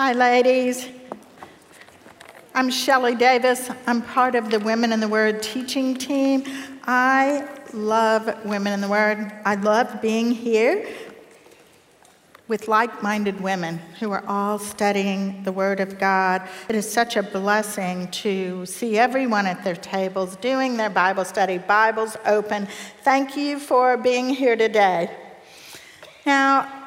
Hi, ladies. I'm Shelley Davis. I'm part of the Women in the Word teaching team. I love Women in the Word. I love being here with like minded women who are all studying the Word of God. It is such a blessing to see everyone at their tables doing their Bible study, Bibles open. Thank you for being here today. Now,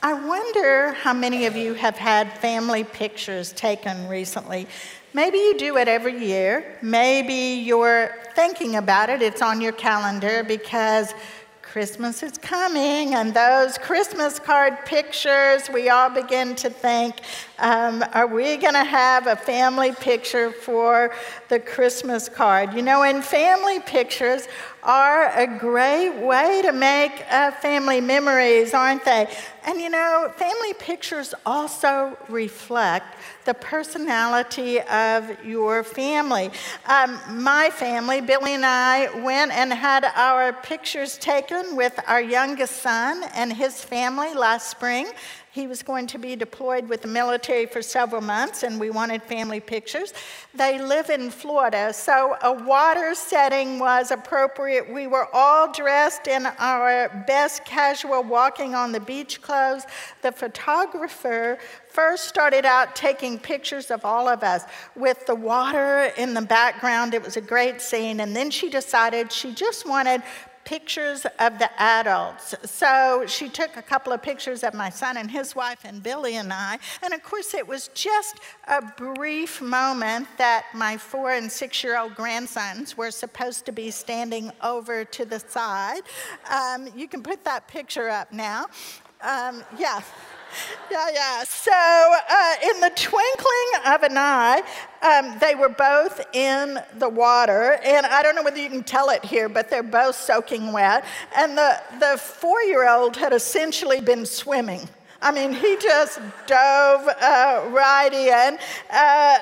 I wonder how many of you have had family pictures taken recently. Maybe you do it every year. Maybe you're thinking about it, it's on your calendar because Christmas is coming, and those Christmas card pictures, we all begin to think, um, are we going to have a family picture for the Christmas card? You know, and family pictures are a great way to make uh, family memories, aren't they? And you know, family pictures also reflect the personality of your family. Um, my family, Billy and I, went and had our pictures taken with our youngest son and his family last spring. He was going to be deployed with the military for several months, and we wanted family pictures. They live in Florida, so a water setting was appropriate. We were all dressed in our best casual walking on the beach clothes. The photographer first started out taking pictures of all of us with the water in the background. It was a great scene. And then she decided she just wanted pictures of the adults. So she took a couple of pictures of my son and his wife and Billy and I. And of course, it was just a brief moment that my four and six year old grandsons were supposed to be standing over to the side. Um, you can put that picture up now. Um, yeah yeah, yeah. So, uh, in the twinkling of an eye, um, they were both in the water. And I don't know whether you can tell it here, but they're both soaking wet. And the, the four year old had essentially been swimming. I mean, he just dove uh, right in. Uh,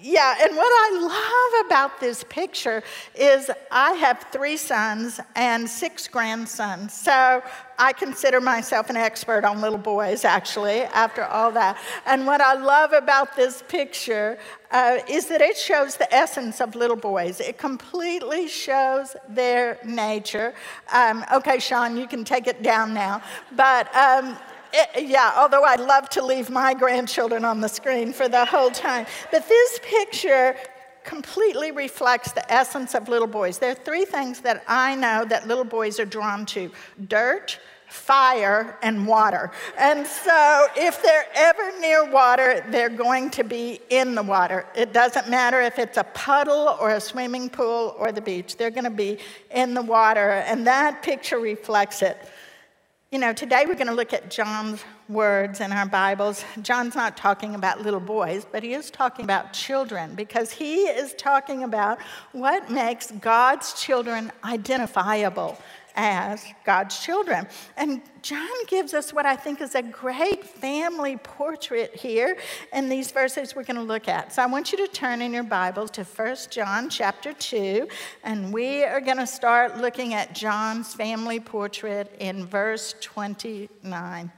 yeah, and what I love about this picture is I have three sons and six grandsons. So I consider myself an expert on little boys, actually, after all that. And what I love about this picture uh, is that it shows the essence of little boys. It completely shows their nature. Um, okay, Sean, you can take it down now. But um, it, eh, yeah, although I'd love to leave my grandchildren on the screen for the whole time. But this picture completely reflects the essence of little boys. There are three things that I know that little boys are drawn to dirt, fire, and water. And so if they're ever near water, they're going to be in the water. It doesn't matter if it's a puddle or a swimming pool or the beach, they're going to be in the water. And that picture reflects it. You know, today we're going to look at John's words in our Bibles. John's not talking about little boys, but he is talking about children because he is talking about what makes God's children identifiable as God's children. And John gives us what I think is a great family portrait here in these verses we're going to look at. So I want you to turn in your Bibles to 1 John chapter 2, and we are going to start looking at John's family portrait in verse 29.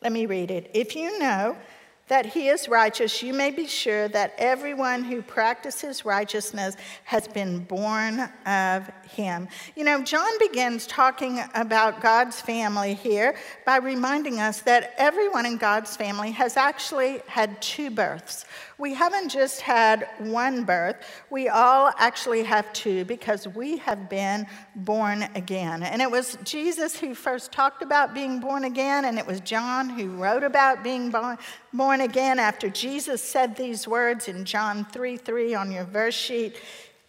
Let me read it. If you know that he is righteous, you may be sure that everyone who practices righteousness has been born of him. You know, John begins talking about God's family here by reminding us that everyone in God's family has actually had two births. We haven't just had one birth, we all actually have two because we have been born again. And it was Jesus who first talked about being born again, and it was John who wrote about being born again after Jesus said these words in John 3 3 on your verse sheet.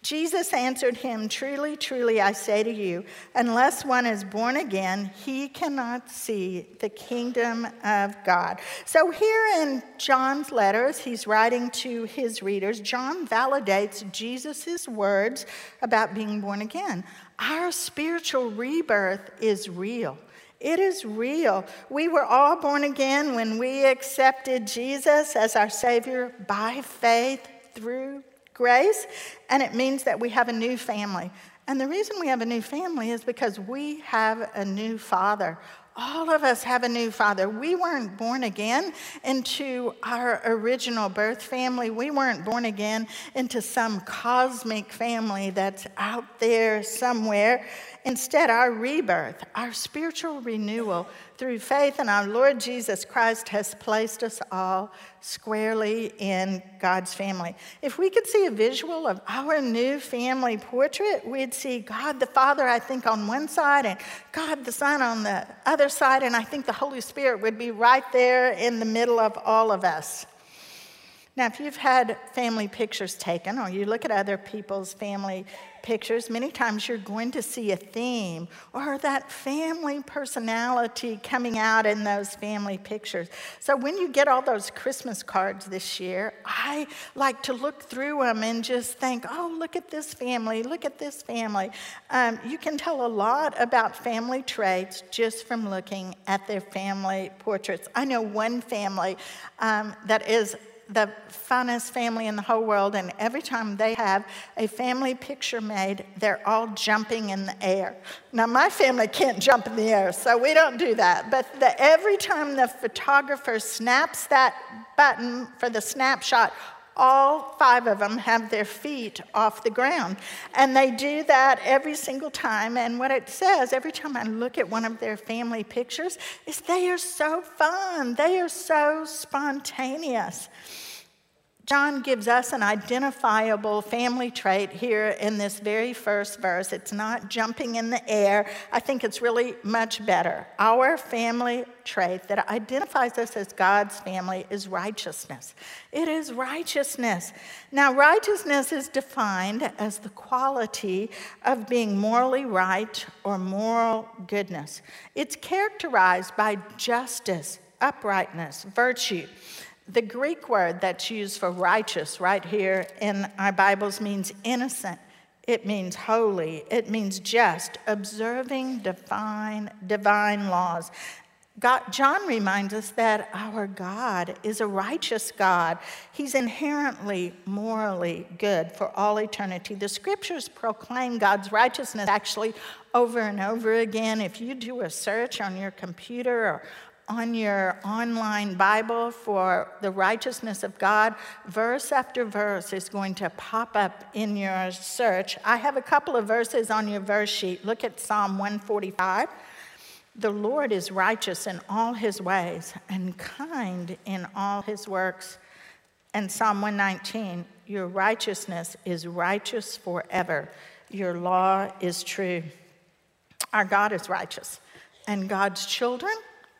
Jesus answered him, Truly, truly, I say to you, unless one is born again, he cannot see the kingdom of God. So, here in John's letters, he's writing to his readers, John validates Jesus' words about being born again. Our spiritual rebirth is real. It is real. We were all born again when we accepted Jesus as our Savior by faith through grace, and it means that we have a new family. And the reason we have a new family is because we have a new father. All of us have a new father. We weren't born again into our original birth family. We weren't born again into some cosmic family that's out there somewhere. Instead, our rebirth, our spiritual renewal through faith in our Lord Jesus Christ has placed us all squarely in God's family. If we could see a visual of our new family portrait, we'd see God the Father, I think, on one side and God the Son on the other side, and I think the Holy Spirit would be right there in the middle of all of us. Now, if you've had family pictures taken or you look at other people's family pictures, many times you're going to see a theme or that family personality coming out in those family pictures. So when you get all those Christmas cards this year, I like to look through them and just think, oh, look at this family, look at this family. Um, you can tell a lot about family traits just from looking at their family portraits. I know one family um, that is the funnest family in the whole world, and every time they have a family picture made, they're all jumping in the air. Now, my family can't jump in the air, so we don't do that. But the, every time the photographer snaps that button for the snapshot, all five of them have their feet off the ground. And they do that every single time. And what it says every time I look at one of their family pictures is they are so fun, they are so spontaneous. John gives us an identifiable family trait here in this very first verse. It's not jumping in the air. I think it's really much better. Our family trait that identifies us as God's family is righteousness. It is righteousness. Now, righteousness is defined as the quality of being morally right or moral goodness. It's characterized by justice, uprightness, virtue. The Greek word that's used for righteous right here in our Bibles means innocent. It means holy. It means just, observing divine, divine laws. God, John reminds us that our God is a righteous God. He's inherently morally good for all eternity. The scriptures proclaim God's righteousness actually over and over again. If you do a search on your computer or on your online Bible for the righteousness of God, verse after verse is going to pop up in your search. I have a couple of verses on your verse sheet. Look at Psalm 145. The Lord is righteous in all his ways and kind in all his works. And Psalm 119, your righteousness is righteous forever. Your law is true. Our God is righteous. And God's children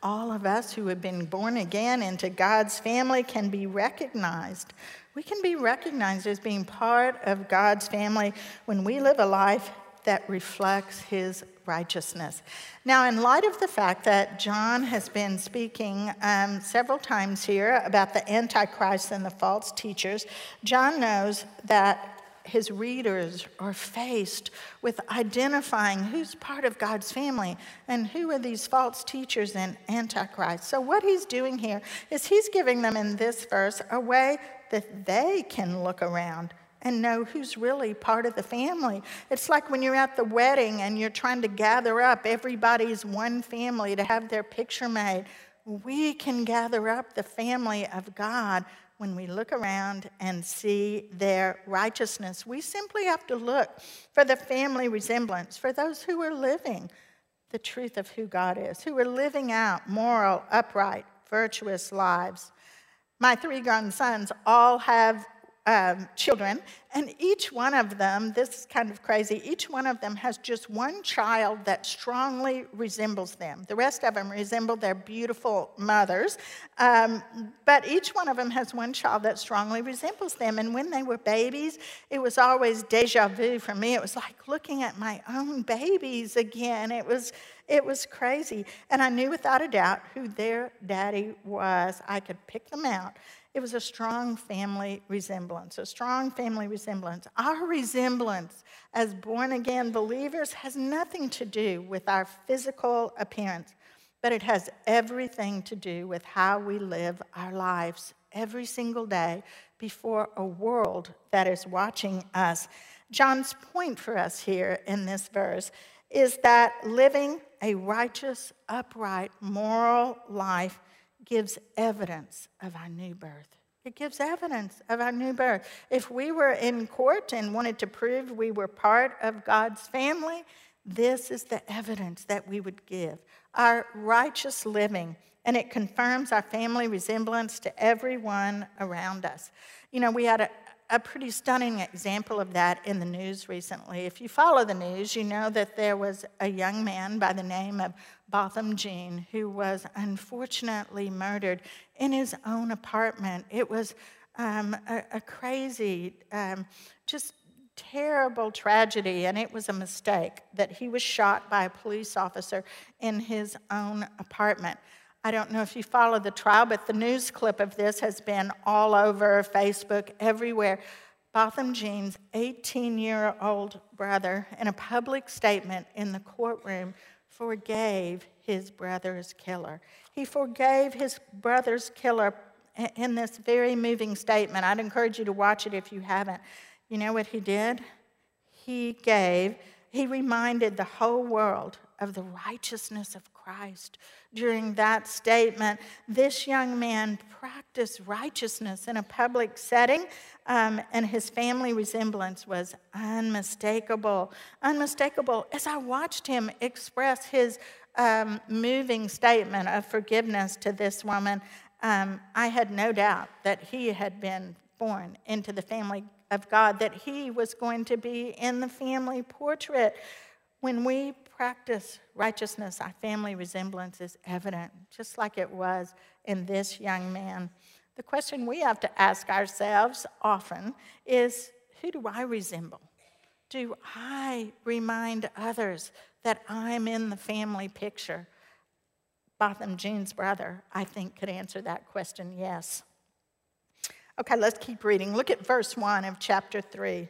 all of us who have been born again into God's family can be recognized. We can be recognized as being part of God's family when we live a life that reflects his righteousness. Now, in light of the fact that John has been speaking um, several times here about the Antichrist and the false teachers, John knows that his readers are faced with identifying who's part of God's family and who are these false teachers and antichrist. So, what he's doing here is he's giving them in this verse a way that they can look around and know who's really part of the family. It's like when you're at the wedding and you're trying to gather up everybody's one family to have their picture made. We can gather up the family of God when we look around and see their righteousness. We simply have to look for the family resemblance, for those who are living the truth of who God is, who are living out moral, upright, virtuous lives. My three grown sons all have um, children, and each one of them, this is kind of crazy, each one of them has just one child that strongly resembles them. The rest of them resemble their beautiful mothers, um, but each one of them has one child that strongly resembles them. And when they were babies, it was always deja vu for me. It was like looking at my own babies again. It was, it was crazy. And I knew without a doubt who their daddy was. I could pick them out. It was a strong family resemblance, a strong family resemblance. Our resemblance as born again believers has nothing to do with our physical appearance, but it has everything to do with how we live our lives every single day before a world that is watching us. John's point for us here in this verse is that living a righteous, upright, moral life gives evidence of our new birth. It gives evidence of our new birth. If we were in court and wanted to prove we were part of God's family, this is the evidence that we would give our righteous living, and it confirms our family resemblance to everyone around us. You know, we had a, a pretty stunning example of that in the news recently. If you follow the news, you know that there was a young man by the name of Botham Jean who was unfortunately murdered in his own apartment. It was um, a, a, crazy, um, just terrible tragedy, and it was a mistake that he was shot by a police officer in his own apartment. I don't know if you follow the trial, but the news clip of this has been all over Facebook, everywhere. Botham Jean's 18 year old brother, in a public statement in the courtroom, forgave his brother's killer. He forgave his brother's killer in this very moving statement. I'd encourage you to watch it if you haven't. You know what he did? He gave, he reminded the whole world of the righteousness of Christ. During that statement, this young man practiced righteousness in a public setting, um, and his family resemblance was unmistakable. Unmistakable. As I watched him express his um, moving statement of forgiveness to this woman, um, I had no doubt that he had been born into the family of God, that he was going to be in the family portrait. When we practice righteousness, our family resemblance is evident, just like it was in this young man. The question we have to ask ourselves often is who do I resemble? Do I remind others that I'm in the family picture? Botham Jean's brother, I think, could answer that question yes. Okay, let's keep reading. Look at verse 1 of chapter 3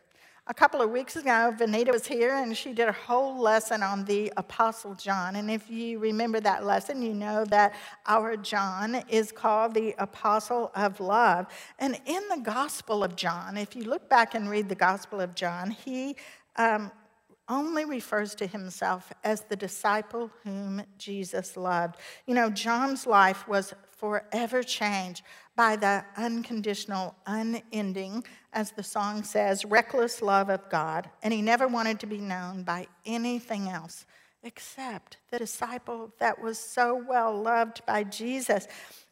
A couple of weeks ago, Vanita was here and she did a whole lesson on the Apostle John. And if you remember that lesson, you know that our John is called the Apostle of Love. And in the Gospel of John, if you look back and read the Gospel of John, he um, only refers to himself as the disciple whom Jesus loved. You know, John's life was forever changed by the unconditional, unending, as the song says, reckless love of God. And he never wanted to be known by anything else except the disciple that was so well loved by Jesus.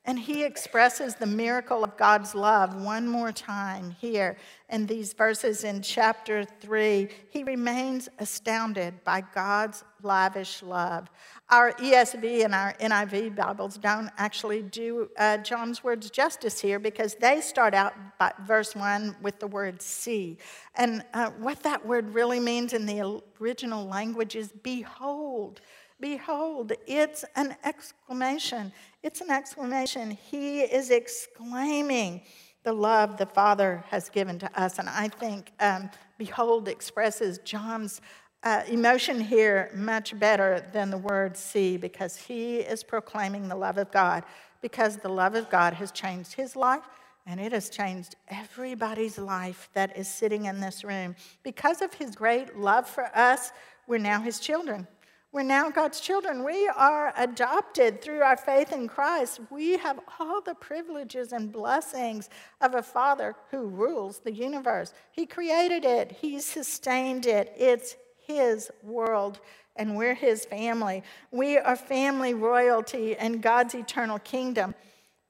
And he expresses the miracle of God's love one more time here in these verses in chapter 3. He remains astounded by God's lavish love. Our ESV and our NIV Bibles don't actually do uh, John's words justice here because they start out by verse 1 with the word see. And uh, what that word really means in the original language is behold. Behold, it's an exclamation. It's an exclamation. He is exclaiming the love the Father has given to us. And I think um, behold expresses John's uh, emotion here much better than the word see because he is proclaiming the love of God because the love of God has changed his life and it has changed everybody's life that is sitting in this room. Because of his great love for us, we're now his children. We're now God's children. We are adopted through our faith in Christ. We have all the privileges and blessings of a Father who rules the universe. He created it, He sustained it. It's His world, and we're His family. We are family royalty in God's eternal kingdom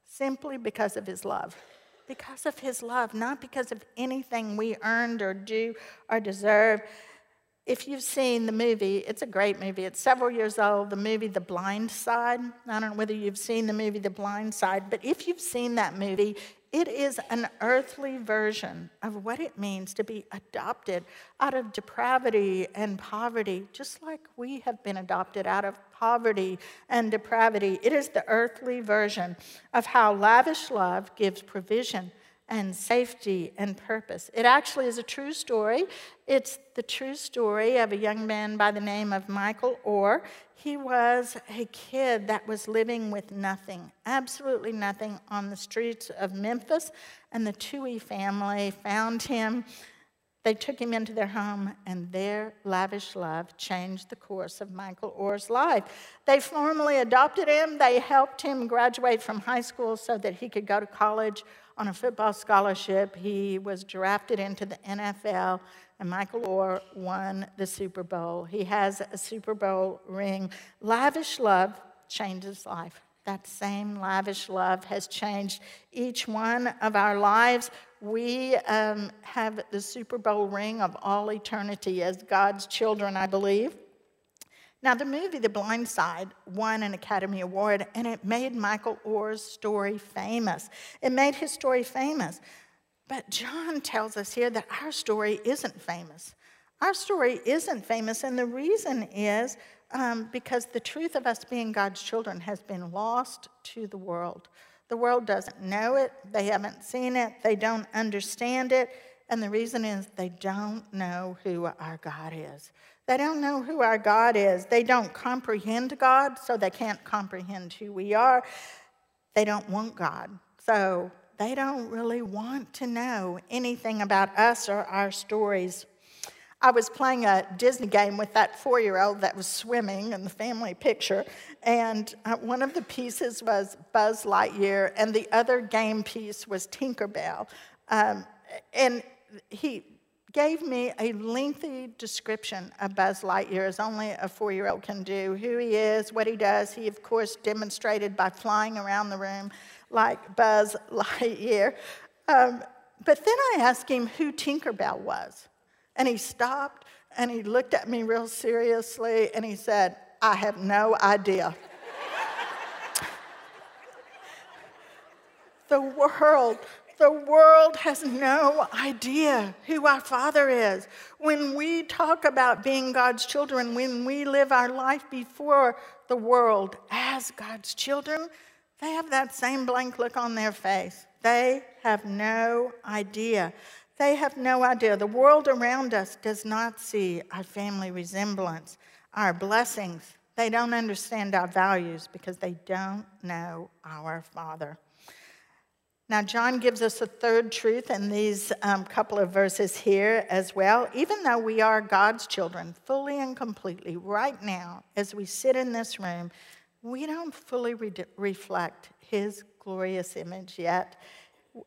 simply because of His love. Because of His love, not because of anything we earned or do or deserve if you've seen the movie, it's a great movie. It's several years old, the movie The Blind Side. I don't know whether you've seen the movie The Blind Side, but if you've seen that movie, It is an earthly version of what it means to be adopted out of depravity and poverty, just like we have been adopted out of poverty and depravity. It is the earthly version of how lavish love gives provision and safety and purpose. It actually is a true story. It's the true story of a young man by the name of Michael Oher. He was a kid that was living with nothing, absolutely nothing, on the streets of Memphis, and the Tuohy family found him. They took him into their home, and their lavish love changed the course of Michael Oher's life. They formally adopted him. They helped him graduate from high school so that he could go to college on a football scholarship. He was drafted into the NFL, and Michael Oher won the Super Bowl. He has a Super Bowl ring. Lavish love changes life. That same lavish love has changed each one of our lives. We um, have the Super Bowl ring of all eternity as God's children, I believe. Now, the movie The Blind Side won an Academy Award, and it made Michael Oher's story famous. It made his story famous. But John tells us here that our story isn't famous. Our story isn't famous, and the reason is um, because the truth of us being God's children has been lost to the world. The world doesn't know it, they haven't seen it, they don't understand it, and the reason is they don't know who our God is. They don't know who our God is. They don't comprehend God, so they can't comprehend who we are. They don't want God, so they don't really want to know anything about us or our stories. I was playing a Disney game with that four year old that was swimming in the family picture, and uh, one of the pieces was Buzz Lightyear, and the other game piece was Tinkerbell. Um, and he gave me a lengthy description of Buzz Lightyear, as only a four year old can do who he is, what he does. He, of course, demonstrated by flying around the room like Buzz Lightyear. Um, but then I asked him who Tinkerbell was. And he stopped and he looked at me real seriously and he said, I have no idea. the world the world has no idea who our Father is. When we talk about being God's children, when we live our life before the world as God's children, they have that same blank look on their face. They have no idea. They have no idea. The world around us does not see our family resemblance, our blessings. They don't understand our values because they don't know our Father. Now, John gives us a third truth in these um, couple of verses here as well. Even though we are God's children, fully and completely, right now, as we sit in this room, we don't fully re- reflect His glorious image yet.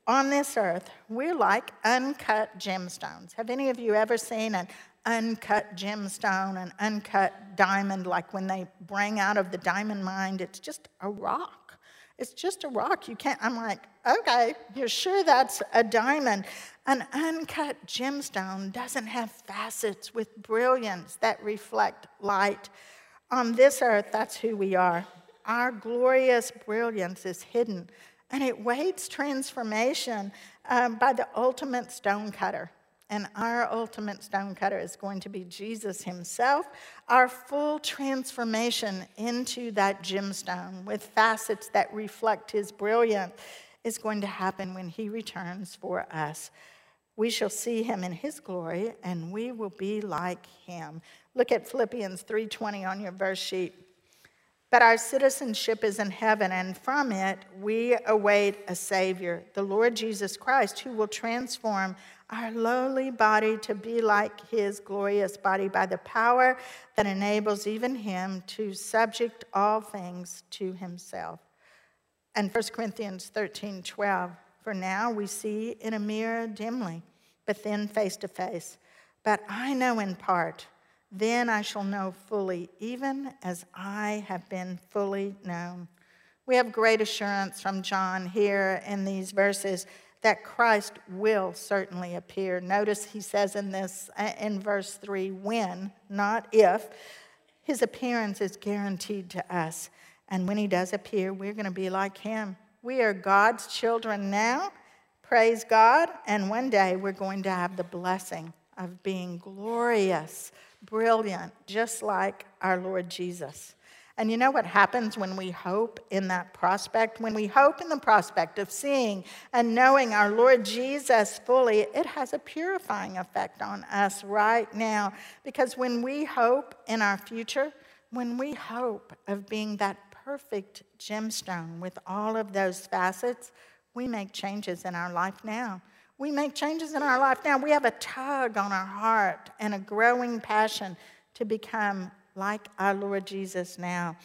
On this earth, we're like uncut gemstones. Have any of you ever seen an uncut gemstone, an uncut diamond, like when they bring out of the diamond mine? It's just a rock it's just a rock. You can't. I'm like, okay, you're sure that's a diamond. An uncut gemstone doesn't have facets with brilliance that reflect light. On this earth, that's who we are. Our glorious brilliance is hidden, and it waits transformation um, by the ultimate stonecutter. And our ultimate stonecutter is going to be Jesus himself, our full transformation into that gemstone with facets that reflect his brilliance is going to happen when he returns for us. We shall see him in his glory and we will be like him. Look at Philippians 3:20 on your verse sheet. But our citizenship is in heaven, and from it we await a Savior, the Lord Jesus Christ, who will transform our lowly body to be like his glorious body by the power that enables even him to subject all things to himself. And 1 Corinthians 13 12, for now we see in a mirror dimly, but then face to face. But I know in part then I shall know fully, even as I have been fully known. We have great assurance from John here in these verses that Christ will certainly appear. Notice he says in this in verse 3 when, not if. His appearance is guaranteed to us. And when he does appear, we're going to be like him. We are God's children now, praise God, and one day we're going to have the blessing of being glorious, brilliant, just like our Lord Jesus. And you know what happens when we hope in that prospect? When we hope in the prospect of seeing and knowing our Lord Jesus fully, it has a purifying effect on us right now. Because when we hope in our future, when we hope of being that perfect gemstone with all of those facets, we make changes in our life now. We make changes in our life now. We have a tug on our heart and a growing passion to become like our Lord Jesus now.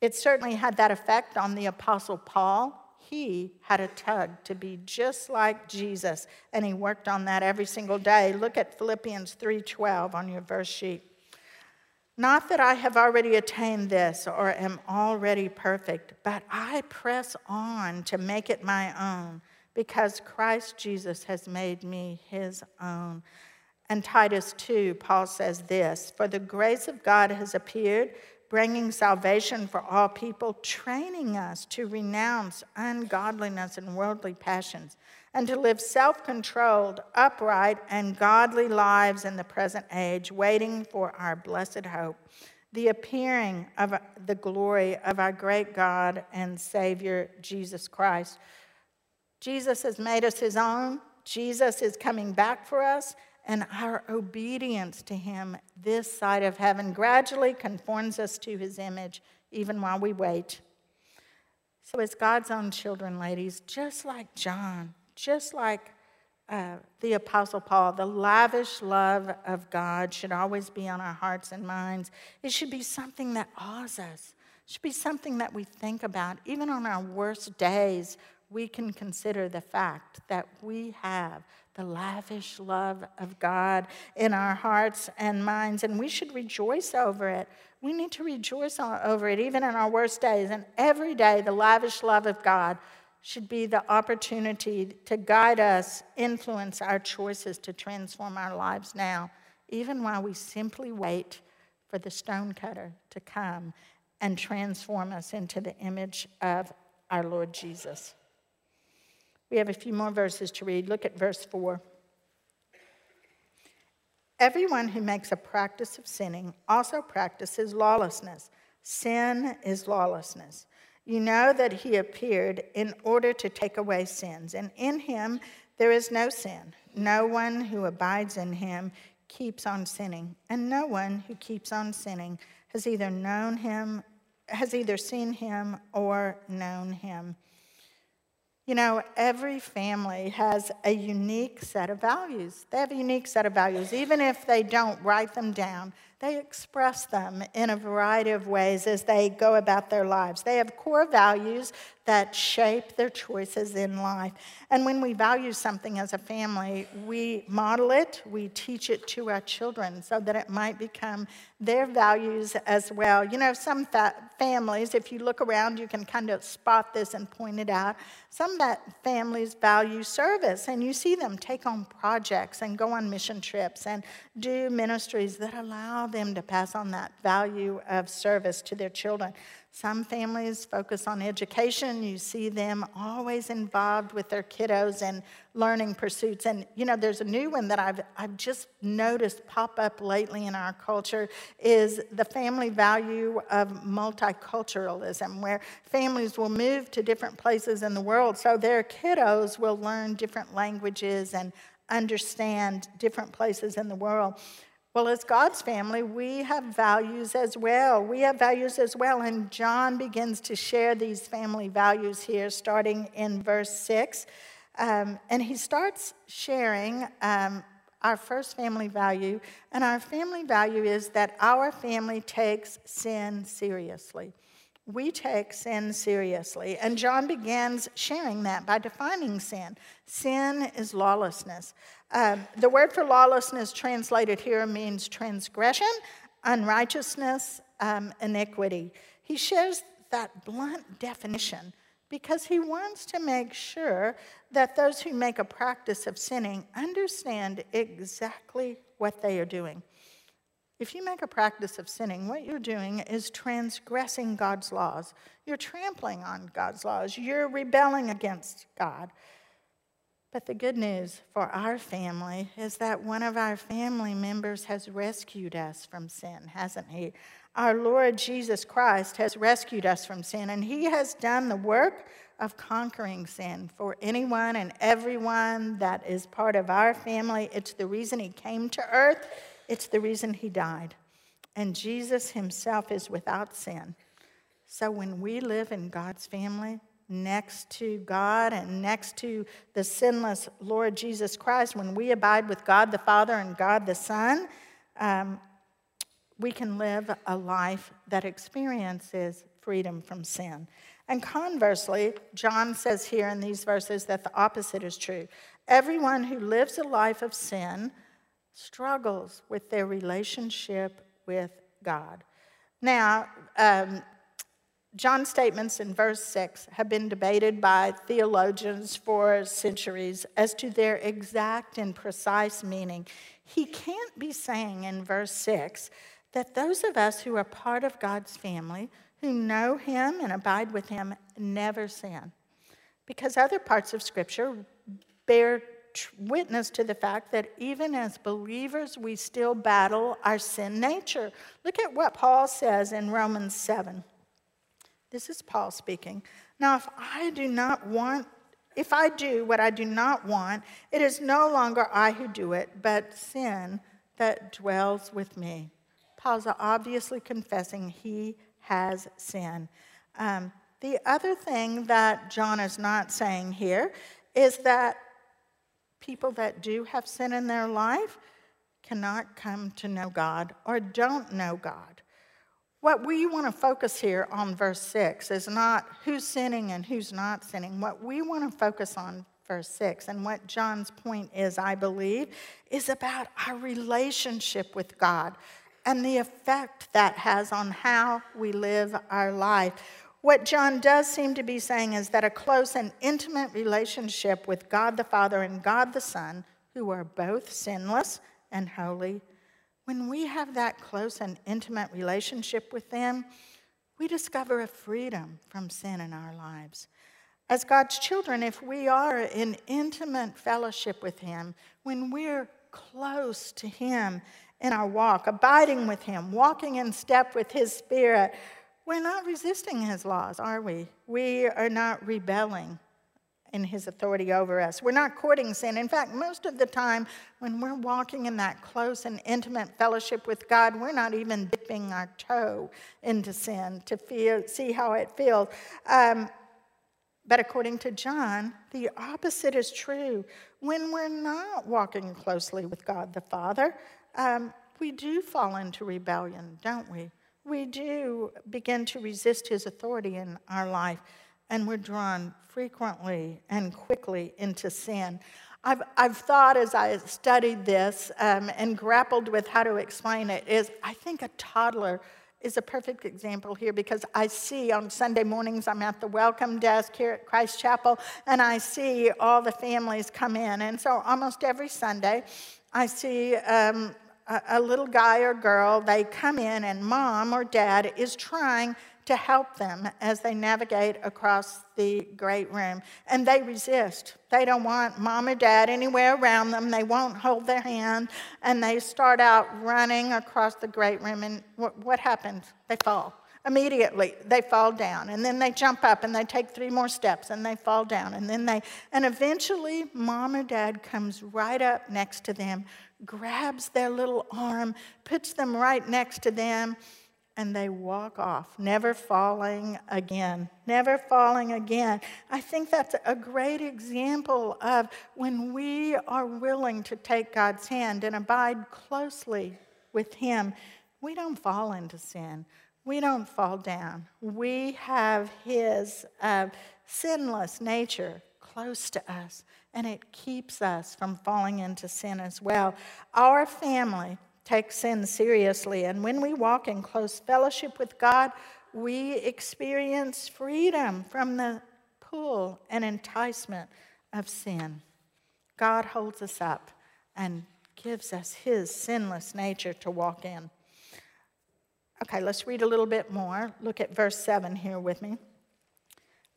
It certainly had that effect on the Apostle Paul. He had a tug to be just like Jesus, and he worked on that every single day. Look at Philippians 3:12 on your verse sheet. Not that I have already attained this or am already perfect, but I press on to make it my own because Christ Jesus has made me his own. And Titus 2, Paul says this For the grace of God has appeared, bringing salvation for all people, training us to renounce ungodliness and worldly passions, and to live self controlled, upright, and godly lives in the present age, waiting for our blessed hope, the appearing of the glory of our great God and Savior, Jesus Christ. Jesus has made us his own. Jesus is coming back for us and our obedience to Him this side of heaven gradually conforms us to His image, even while we wait. So, as God's own children, ladies, just like John, just like uh, the Apostle Paul, the lavish love of God should always be on our hearts and minds. It should be something that awes us. It should be something that we think about. Even on our worst days, we can consider the fact that we have the lavish love of God in our hearts and minds, and we should rejoice over it. We need to rejoice over it even in our worst days. And every day, the lavish love of God should be the opportunity to guide us, influence our choices to transform our lives now, even while we simply wait for the stonecutter to come and transform us into the image of our Lord Jesus. We have a few more verses to read. Look at verse 4. Everyone who makes a practice of sinning also practices lawlessness. Sin is lawlessness. You know that he appeared in order to take away sins, and in him there is no sin. No one who abides in him keeps on sinning, and no one who keeps on sinning has either known him, has either seen him or known him. You know, every family has a unique set of values. They have a unique set of values. Even if they don't write them down, they express them in a variety of ways as they go about their lives. They have core values that shape their choices in life. And when we value something as a family, we model it, we teach it to our children so that it might become their values as well. You know, some fa- families, if you look around, you can kind of spot this and point it out. Some families value service, and you see them take on projects and go on mission trips and do ministries that allow them to pass on that value of service to their children. Some families focus on education. You see them always involved with their kiddos and learning pursuits. And, you know, there's a new one that I've, I've just noticed pop up lately in our culture is the family value of multiculturalism, where families will move to different places in the world so their kiddos will learn different languages and understand different places in the world. Well, as God's family, we have values as well. We have values as well. And John begins to share these family values here, starting in verse 6. Um, and he starts sharing um, our first family value. And our family value is that our family takes sin seriously. We take sin seriously. And John begins sharing that by defining sin. Sin is lawlessness. Uh, the word for lawlessness translated here means transgression, unrighteousness, um, iniquity. He shares that blunt definition because he wants to make sure that those who make a practice of sinning understand exactly what they are doing. If you make a practice of sinning, what you're doing is transgressing God's laws. You're trampling on God's laws. You're rebelling against God. But the good news for our family is that one of our family members has rescued us from sin, hasn't he? Our Lord Jesus Christ has rescued us from sin, and he has done the work of conquering sin for anyone and everyone that is part of our family. It's the reason he came to earth, it's the reason he died. And Jesus himself is without sin. So when we live in God's family, next to God and next to the sinless Lord Jesus Christ, when we abide with God the Father and God the Son, um, we can live a life that experiences freedom from sin. And conversely, John says here in these verses that the opposite is true. Everyone who lives a life of sin struggles with their relationship with God. Now, um, John's statements in verse 6 have been debated by theologians for centuries as to their exact and precise meaning. He can't be saying in verse 6 that those of us who are part of God's family, who know Him and abide with Him, never sin. Because other parts of Scripture bear witness to the fact that even as believers, we still battle our sin nature. Look at what Paul says in Romans 7. This is Paul speaking. Now, if I do not want, if I do what I do not want, it is no longer I who do it, but sin that dwells with me. Paul's obviously confessing he has sin. Um, the other thing that John is not saying here is that people that do have sin in their life cannot come to know God or don't know God. What we want to focus here on verse 6 is not who's sinning and who's not sinning. What we want to focus on, verse 6, and what John's point is, I believe, is about our relationship with God and the effect that has on how we live our life. What John does seem to be saying is that a close and intimate relationship with God the Father and God the Son, who are both sinless and holy, when we have that close and intimate relationship with them, we discover a freedom from sin in our lives. As God's children, if we are in intimate fellowship with Him, when we're close to Him in our walk, abiding with Him, walking in step with His Spirit, we're not resisting His laws, are we? We are not rebelling in his authority over us. We're not courting sin. In fact, most of the time, when we're walking in that close and intimate fellowship with God, we're not even dipping our toe into sin to feel, see how it feels. Um, but according to John, the opposite is true. When we're not walking closely with God the Father, um, we do fall into rebellion, don't we? We do begin to resist his authority in our life and we're drawn frequently and quickly into sin. I've, I've thought as I studied this um, and grappled with how to explain it is I think a toddler is a perfect example here because I see on Sunday mornings I'm at the welcome desk here at Christ Chapel and I see all the families come in. And so almost every Sunday I see um, a, little guy or girl, they come in and mom or dad is trying to help them as they navigate across the great room. And they resist. They don't want mom or dad anywhere around them. They won't hold their hand. And they start out running across the great room. And what, what happens? They fall. Immediately, they fall down. And then they jump up and they take three more steps and they fall down. And then they, and eventually, mom or dad comes right up next to them, grabs their little arm, puts them right next to them and they walk off, never falling again, never falling again. I think that's a great example of when we are willing to take God's hand and abide closely with Him, we don't fall into sin. We don't fall down. We have His uh, sinless nature close to us, and it keeps us from falling into sin as well. Our family take sin seriously. And when we walk in close fellowship with God, we experience freedom from the pull and enticement of sin. God holds us up and gives us his sinless nature to walk in. Okay, let's read a little bit more. Look at verse 7 here with me.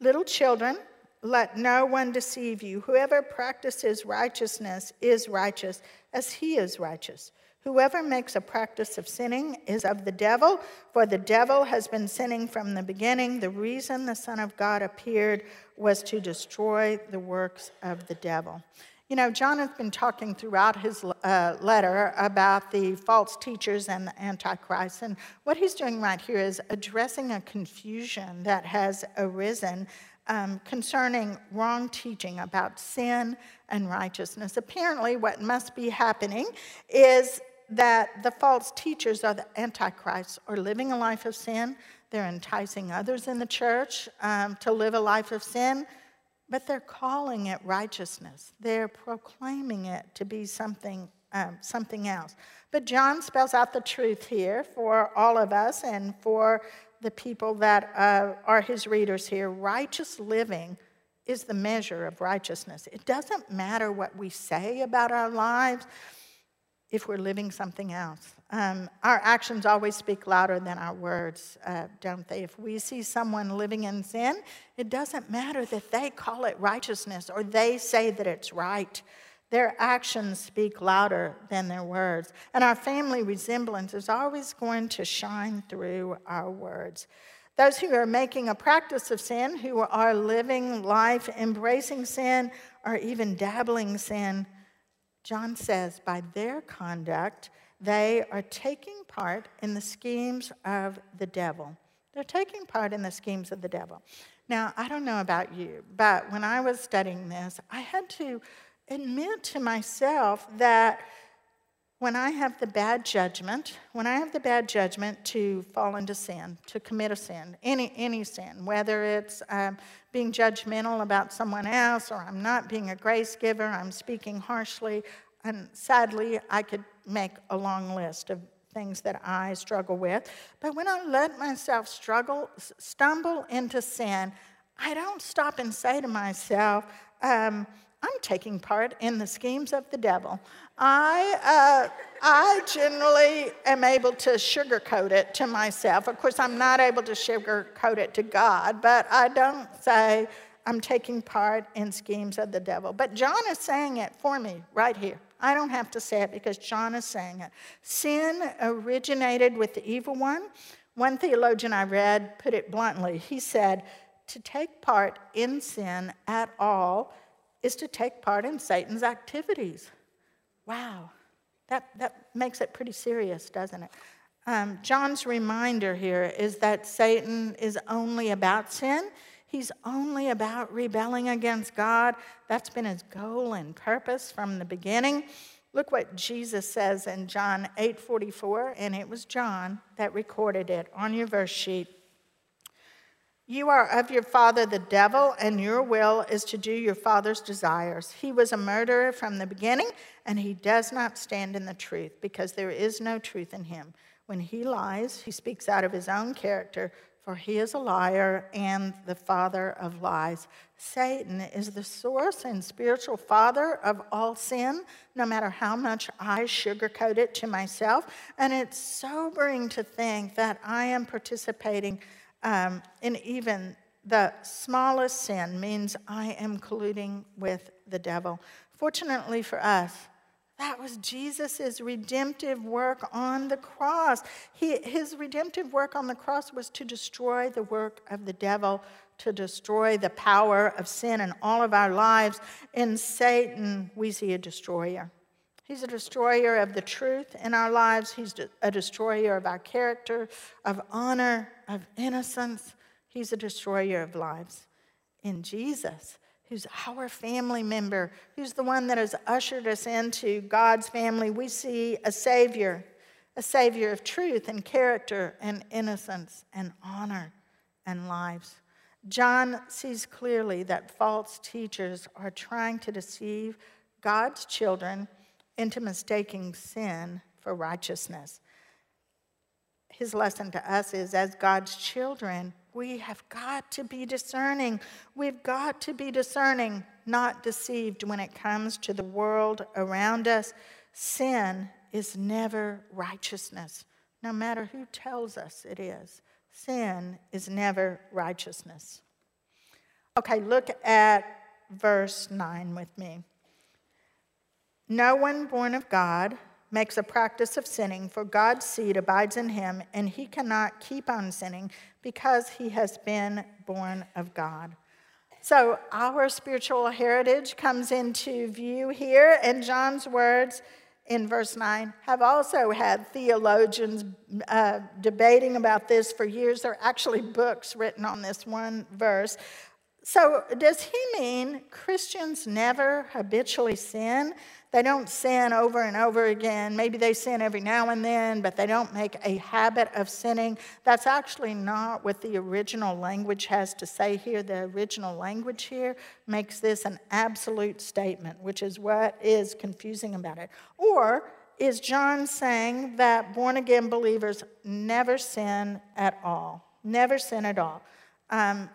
Little children, let no one deceive you. Whoever practices righteousness is righteous, as he is righteous. Whoever makes a practice of sinning is of the devil, for the devil has been sinning from the beginning. The reason the Son of God appeared was to destroy the works of the devil. You know, John has been talking throughout his uh, letter about the false teachers and the Antichrist. And what he's doing right here is addressing a confusion that has arisen um, concerning wrong teaching about sin and righteousness. Apparently, what must be happening is that the false teachers are the antichrists are living a life of sin. They're enticing others in the church um, to live a life of sin but they're calling it righteousness. They're proclaiming it to be something, um, something else. But John spells out the truth here for all of us and for the people that uh, are his readers here. Righteous living is the measure of righteousness. It doesn't matter what we say about our lives if we're living something else. Um, our actions always speak louder than our words, uh, don't they? If we see someone living in sin, it doesn't matter that they call it righteousness or they say that it's right. Their actions speak louder than their words. And our family resemblance is always going to shine through our words. Those who are making a practice of sin, who are living life embracing sin, or even dabbling sin, John says, by their conduct, they are taking part in the schemes of the devil. They're taking part in the schemes of the devil. Now, I don't know about you, but when I was studying this, I had to admit to myself that when I have the bad judgment, when I have the bad judgment to fall into sin, to commit a sin, any, any sin, whether it's um, being judgmental about someone else or I'm not being a grace giver, I'm speaking harshly, and sadly, I could make a long list of things that I struggle with. But when I let myself struggle, stumble into sin, I don't stop and say to myself, um, I'm taking part in the schemes of the devil. I, uh, I generally am able to sugarcoat it to myself. Of course, I'm not able to sugarcoat it to God, but I don't say I'm taking part in schemes of the devil. But John is saying it for me right here. I don't have to say it because John is saying it. Sin originated with the evil one. One theologian I read put it bluntly. He said, To take part in sin at all is to take part in Satan's activities. Wow, that, that makes it pretty serious, doesn't it? Um, John's reminder here is that Satan is only about sin. He's only about rebelling against God. That's been his goal and purpose from the beginning. Look what Jesus says in John 8:44, and it was John that recorded it on your verse sheet. You are of your father the devil, and your will is to do your father's desires. He was a murderer from the beginning, and he does not stand in the truth, because there is no truth in him. When he lies, he speaks out of his own character, for he is a liar and the father of lies. Satan is the source and spiritual father of all sin, no matter how much I sugarcoat it to myself. And it's sobering to think that I am participating um, in even the smallest sin, means I am colluding with the devil. Fortunately for us, that was Jesus' redemptive work on the cross. He, his redemptive work on the cross was to destroy the work of the devil, to destroy the power of sin in all of our lives. In Satan, we see a destroyer. He's a destroyer of the truth in our lives. He's a destroyer of our character, of honor, of innocence. He's a destroyer of lives. In Jesus, who's our family member, who's the one that has ushered us into God's family, we see a Savior, a Savior of truth and character and innocence and honor and lives. John sees clearly that false teachers are trying to deceive God's children into mistaking sin for righteousness. His lesson to us is as God's children, we have got to be discerning. We've got to be discerning, not deceived when it comes to the world around us. Sin is never righteousness, no matter who tells us it is. Sin is never righteousness. Okay, look at verse 9 with me. No one born of God makes a practice of sinning, for God's seed abides in him, and he cannot keep on sinning because he has been born of God. So, our spiritual heritage comes into view here, and John's words in verse 9 have also had theologians uh, debating about this for years. There are actually books written on this one verse. So, does he mean Christians never habitually sin? They don't sin over and over again. Maybe they sin every now and then, but they don't make a habit of sinning. That's actually not what the original language has to say here. The original language here makes this an absolute statement, which is what is confusing about it. Or is John saying that born again believers never sin at all? Never sin at all. Um,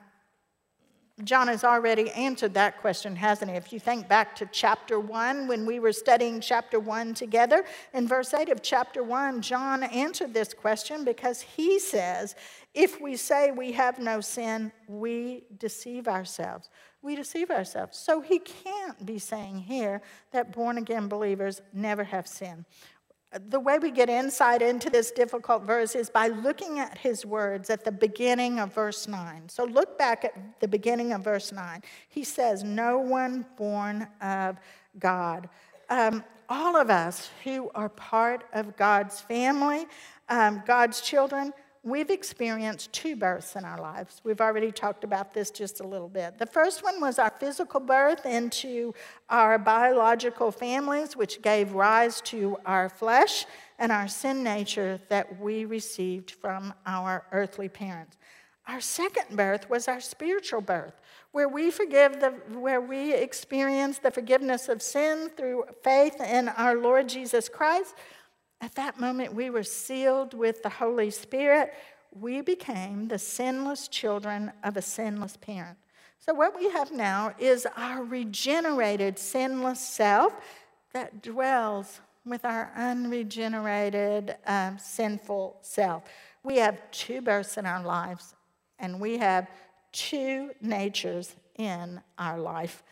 John has already answered that question, hasn't he? If you think back to chapter 1, when we were studying chapter 1 together, in verse 8 of chapter 1, John answered this question because he says, If we say we have no sin, we deceive ourselves. We deceive ourselves. So he can't be saying here that born again believers never have sin the way we get insight into this difficult verse is by looking at his words at the beginning of verse 9. So look back at the beginning of verse 9. He says, No one born of God. Um, all of us who are part of God's family, um, God's children, we've experienced two births in our lives. We've already talked about this just a little bit. The first one was our physical birth into our biological families, which gave rise to our flesh and our sin nature that we received from our earthly parents. Our second birth was our spiritual birth, where we forgive the, where we experience the forgiveness of sin through faith in our Lord Jesus Christ. At that moment, we were sealed with the Holy Spirit. We became the sinless children of a sinless parent. So, what we have now is our regenerated, sinless self that dwells with our unregenerated, um, sinful self. We have two births in our lives, and we have two natures in our life.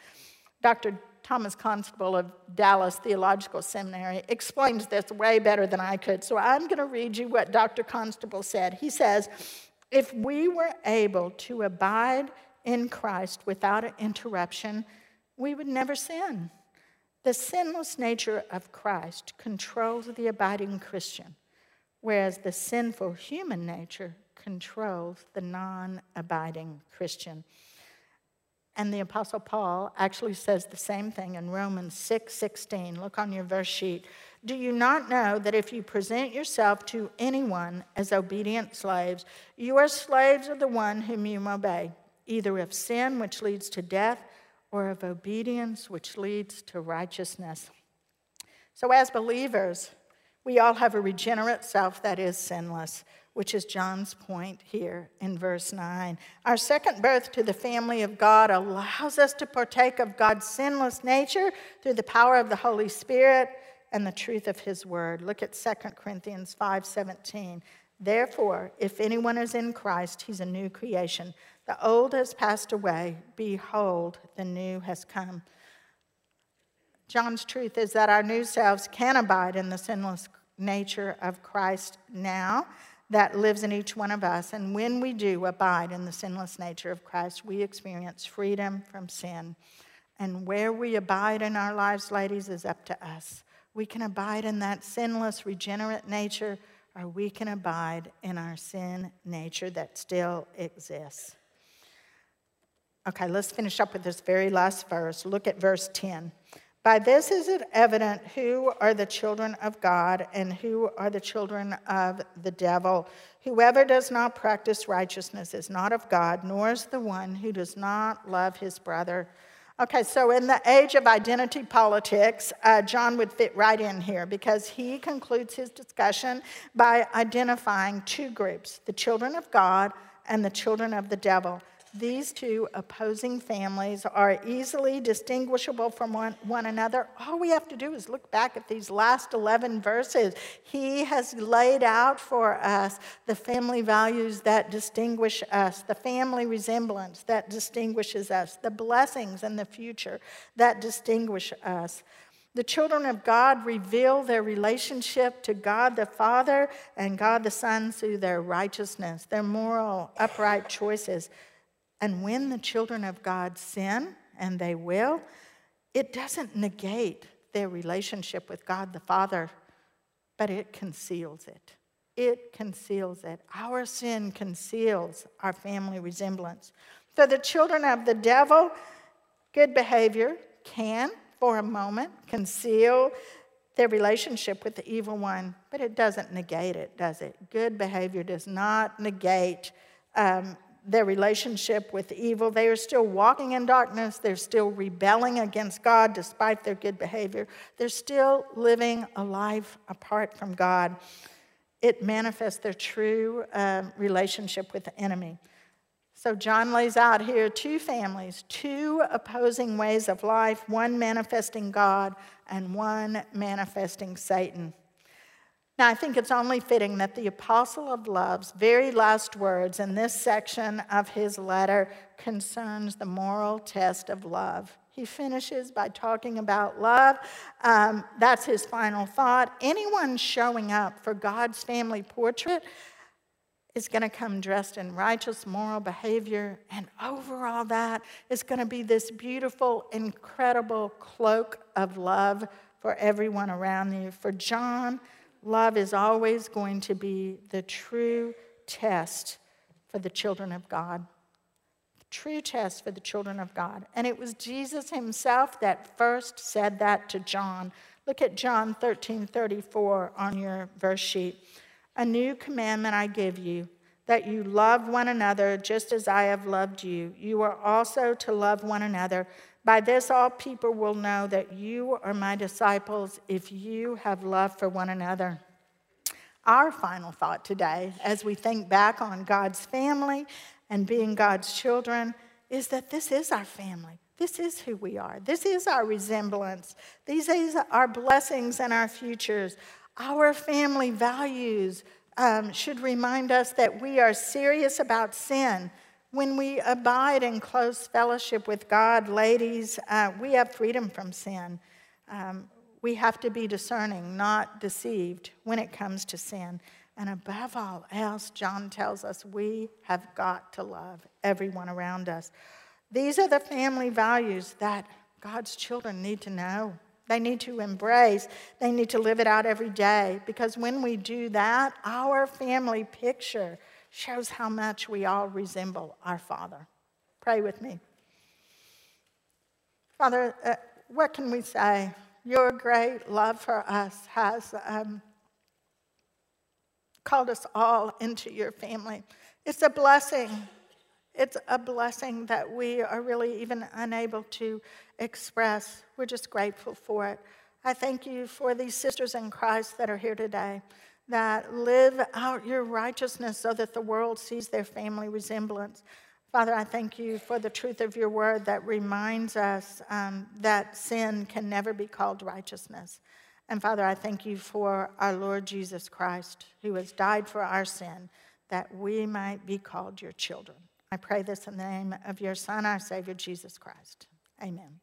Dr. Thomas Constable of Dallas Theological Seminary, explains this way better than I could. So I'm going to read you what Dr. Constable said. He says, If we were able to abide in Christ without an interruption, we would never sin. The sinless nature of Christ controls the abiding Christian, whereas the sinful human nature controls the non abiding Christian. And the Apostle Paul actually says the same thing in Romans 6 16. Look on your verse sheet. Do you not know that if you present yourself to anyone as obedient slaves, you are slaves of the one whom you obey, either of sin, which leads to death, or of obedience, which leads to righteousness? So, as believers, we all have a regenerate self that is sinless which is John's point here in verse 9. Our second birth to the family of God allows us to partake of God's sinless nature through the power of the Holy Spirit and the truth of his word. Look at 2 Corinthians 5:17. Therefore, if anyone is in Christ, he's a new creation. The old has passed away, behold, the new has come. John's truth is that our new selves can abide in the sinless nature of Christ now that lives in each one of us. And when we do abide in the sinless nature of Christ, we experience freedom from sin. And where we abide in our lives, ladies, is up to us. We can abide in that sinless, regenerate nature, or we can abide in our sin nature that still exists. Okay, let's finish up with this very last verse. Look at verse 10. By this is it evident who are the children of God and who are the children of the devil. Whoever does not practice righteousness is not of God, nor is the one who does not love his brother. Okay, so in the age of identity politics, uh, John would fit right in here because he concludes his discussion by identifying two groups the children of God and the children of the devil. These two opposing families are easily distinguishable from one, one, another. All we have to do is look back at these last 11 verses. He has laid out for us the family values that distinguish us, the family resemblance that distinguishes us, the blessings and the future that distinguish us. The children of God reveal their relationship to God the Father and God the Son through their righteousness, their moral, upright choices. And when the children of God sin, and they will, it doesn't negate their relationship with God the Father, but it conceals it. It conceals it. Our sin conceals our family resemblance. For the children of the devil, good behavior can, for a moment, conceal their relationship with the evil one, but it doesn't negate it, does it? Good behavior does not negate um, their relationship with evil. They are still walking in darkness. They're still rebelling against God despite their good behavior. They're still living a life apart from God. It manifests their true um, relationship with the enemy. So, John lays out here two families, two opposing ways of life, one manifesting God and one manifesting Satan. Now, I think it's only fitting that the Apostle of Love's very last words in this section of his letter concerns the moral test of love. He finishes by talking about love. Um, that's his final thought. Anyone showing up for God's family portrait is going to come dressed in righteous moral behavior, and over all that is going to be this beautiful, incredible cloak of love for everyone around you. For John, love is always going to be the true test for the children of God. The true test for the children of God. And it was Jesus himself that first said that to John. Look at John 13 34 on your verse sheet. A new commandment I give you that you love one another just as I have loved you. You are also to love one another. By this, all people will know that you are my disciples if you have love for one another. Our final thought today, as we think back on God's family and being God's children, is that this is our family. This is who we are. This is our resemblance. These are our blessings and our futures. Our family values um, should remind us that we are serious about sin when we abide in close fellowship with God, ladies, uh, we have freedom from sin. Um, we have to be discerning, not deceived when it comes to sin. And above all else, John tells us we have got to love everyone around us. These are the family values that God's children need to know. They need to embrace. They need to live it out every day because when we do that, our family picture shows how much we all resemble our Father. Pray with me. Father, uh, what can we say? Your great love for us has um, called us all into your family. It's a blessing. It's a blessing that we are really even unable to express. We're just grateful for it. I thank you for these sisters in Christ that are here today that live out your righteousness so that the world sees their family resemblance. Father, I thank you for the truth of your word that reminds us um, that sin can never be called righteousness. And Father, I thank you for our Lord Jesus Christ, who has died for our sin, that we might be called your children. I pray this in the name of your Son, our Savior, Jesus Christ. Amen.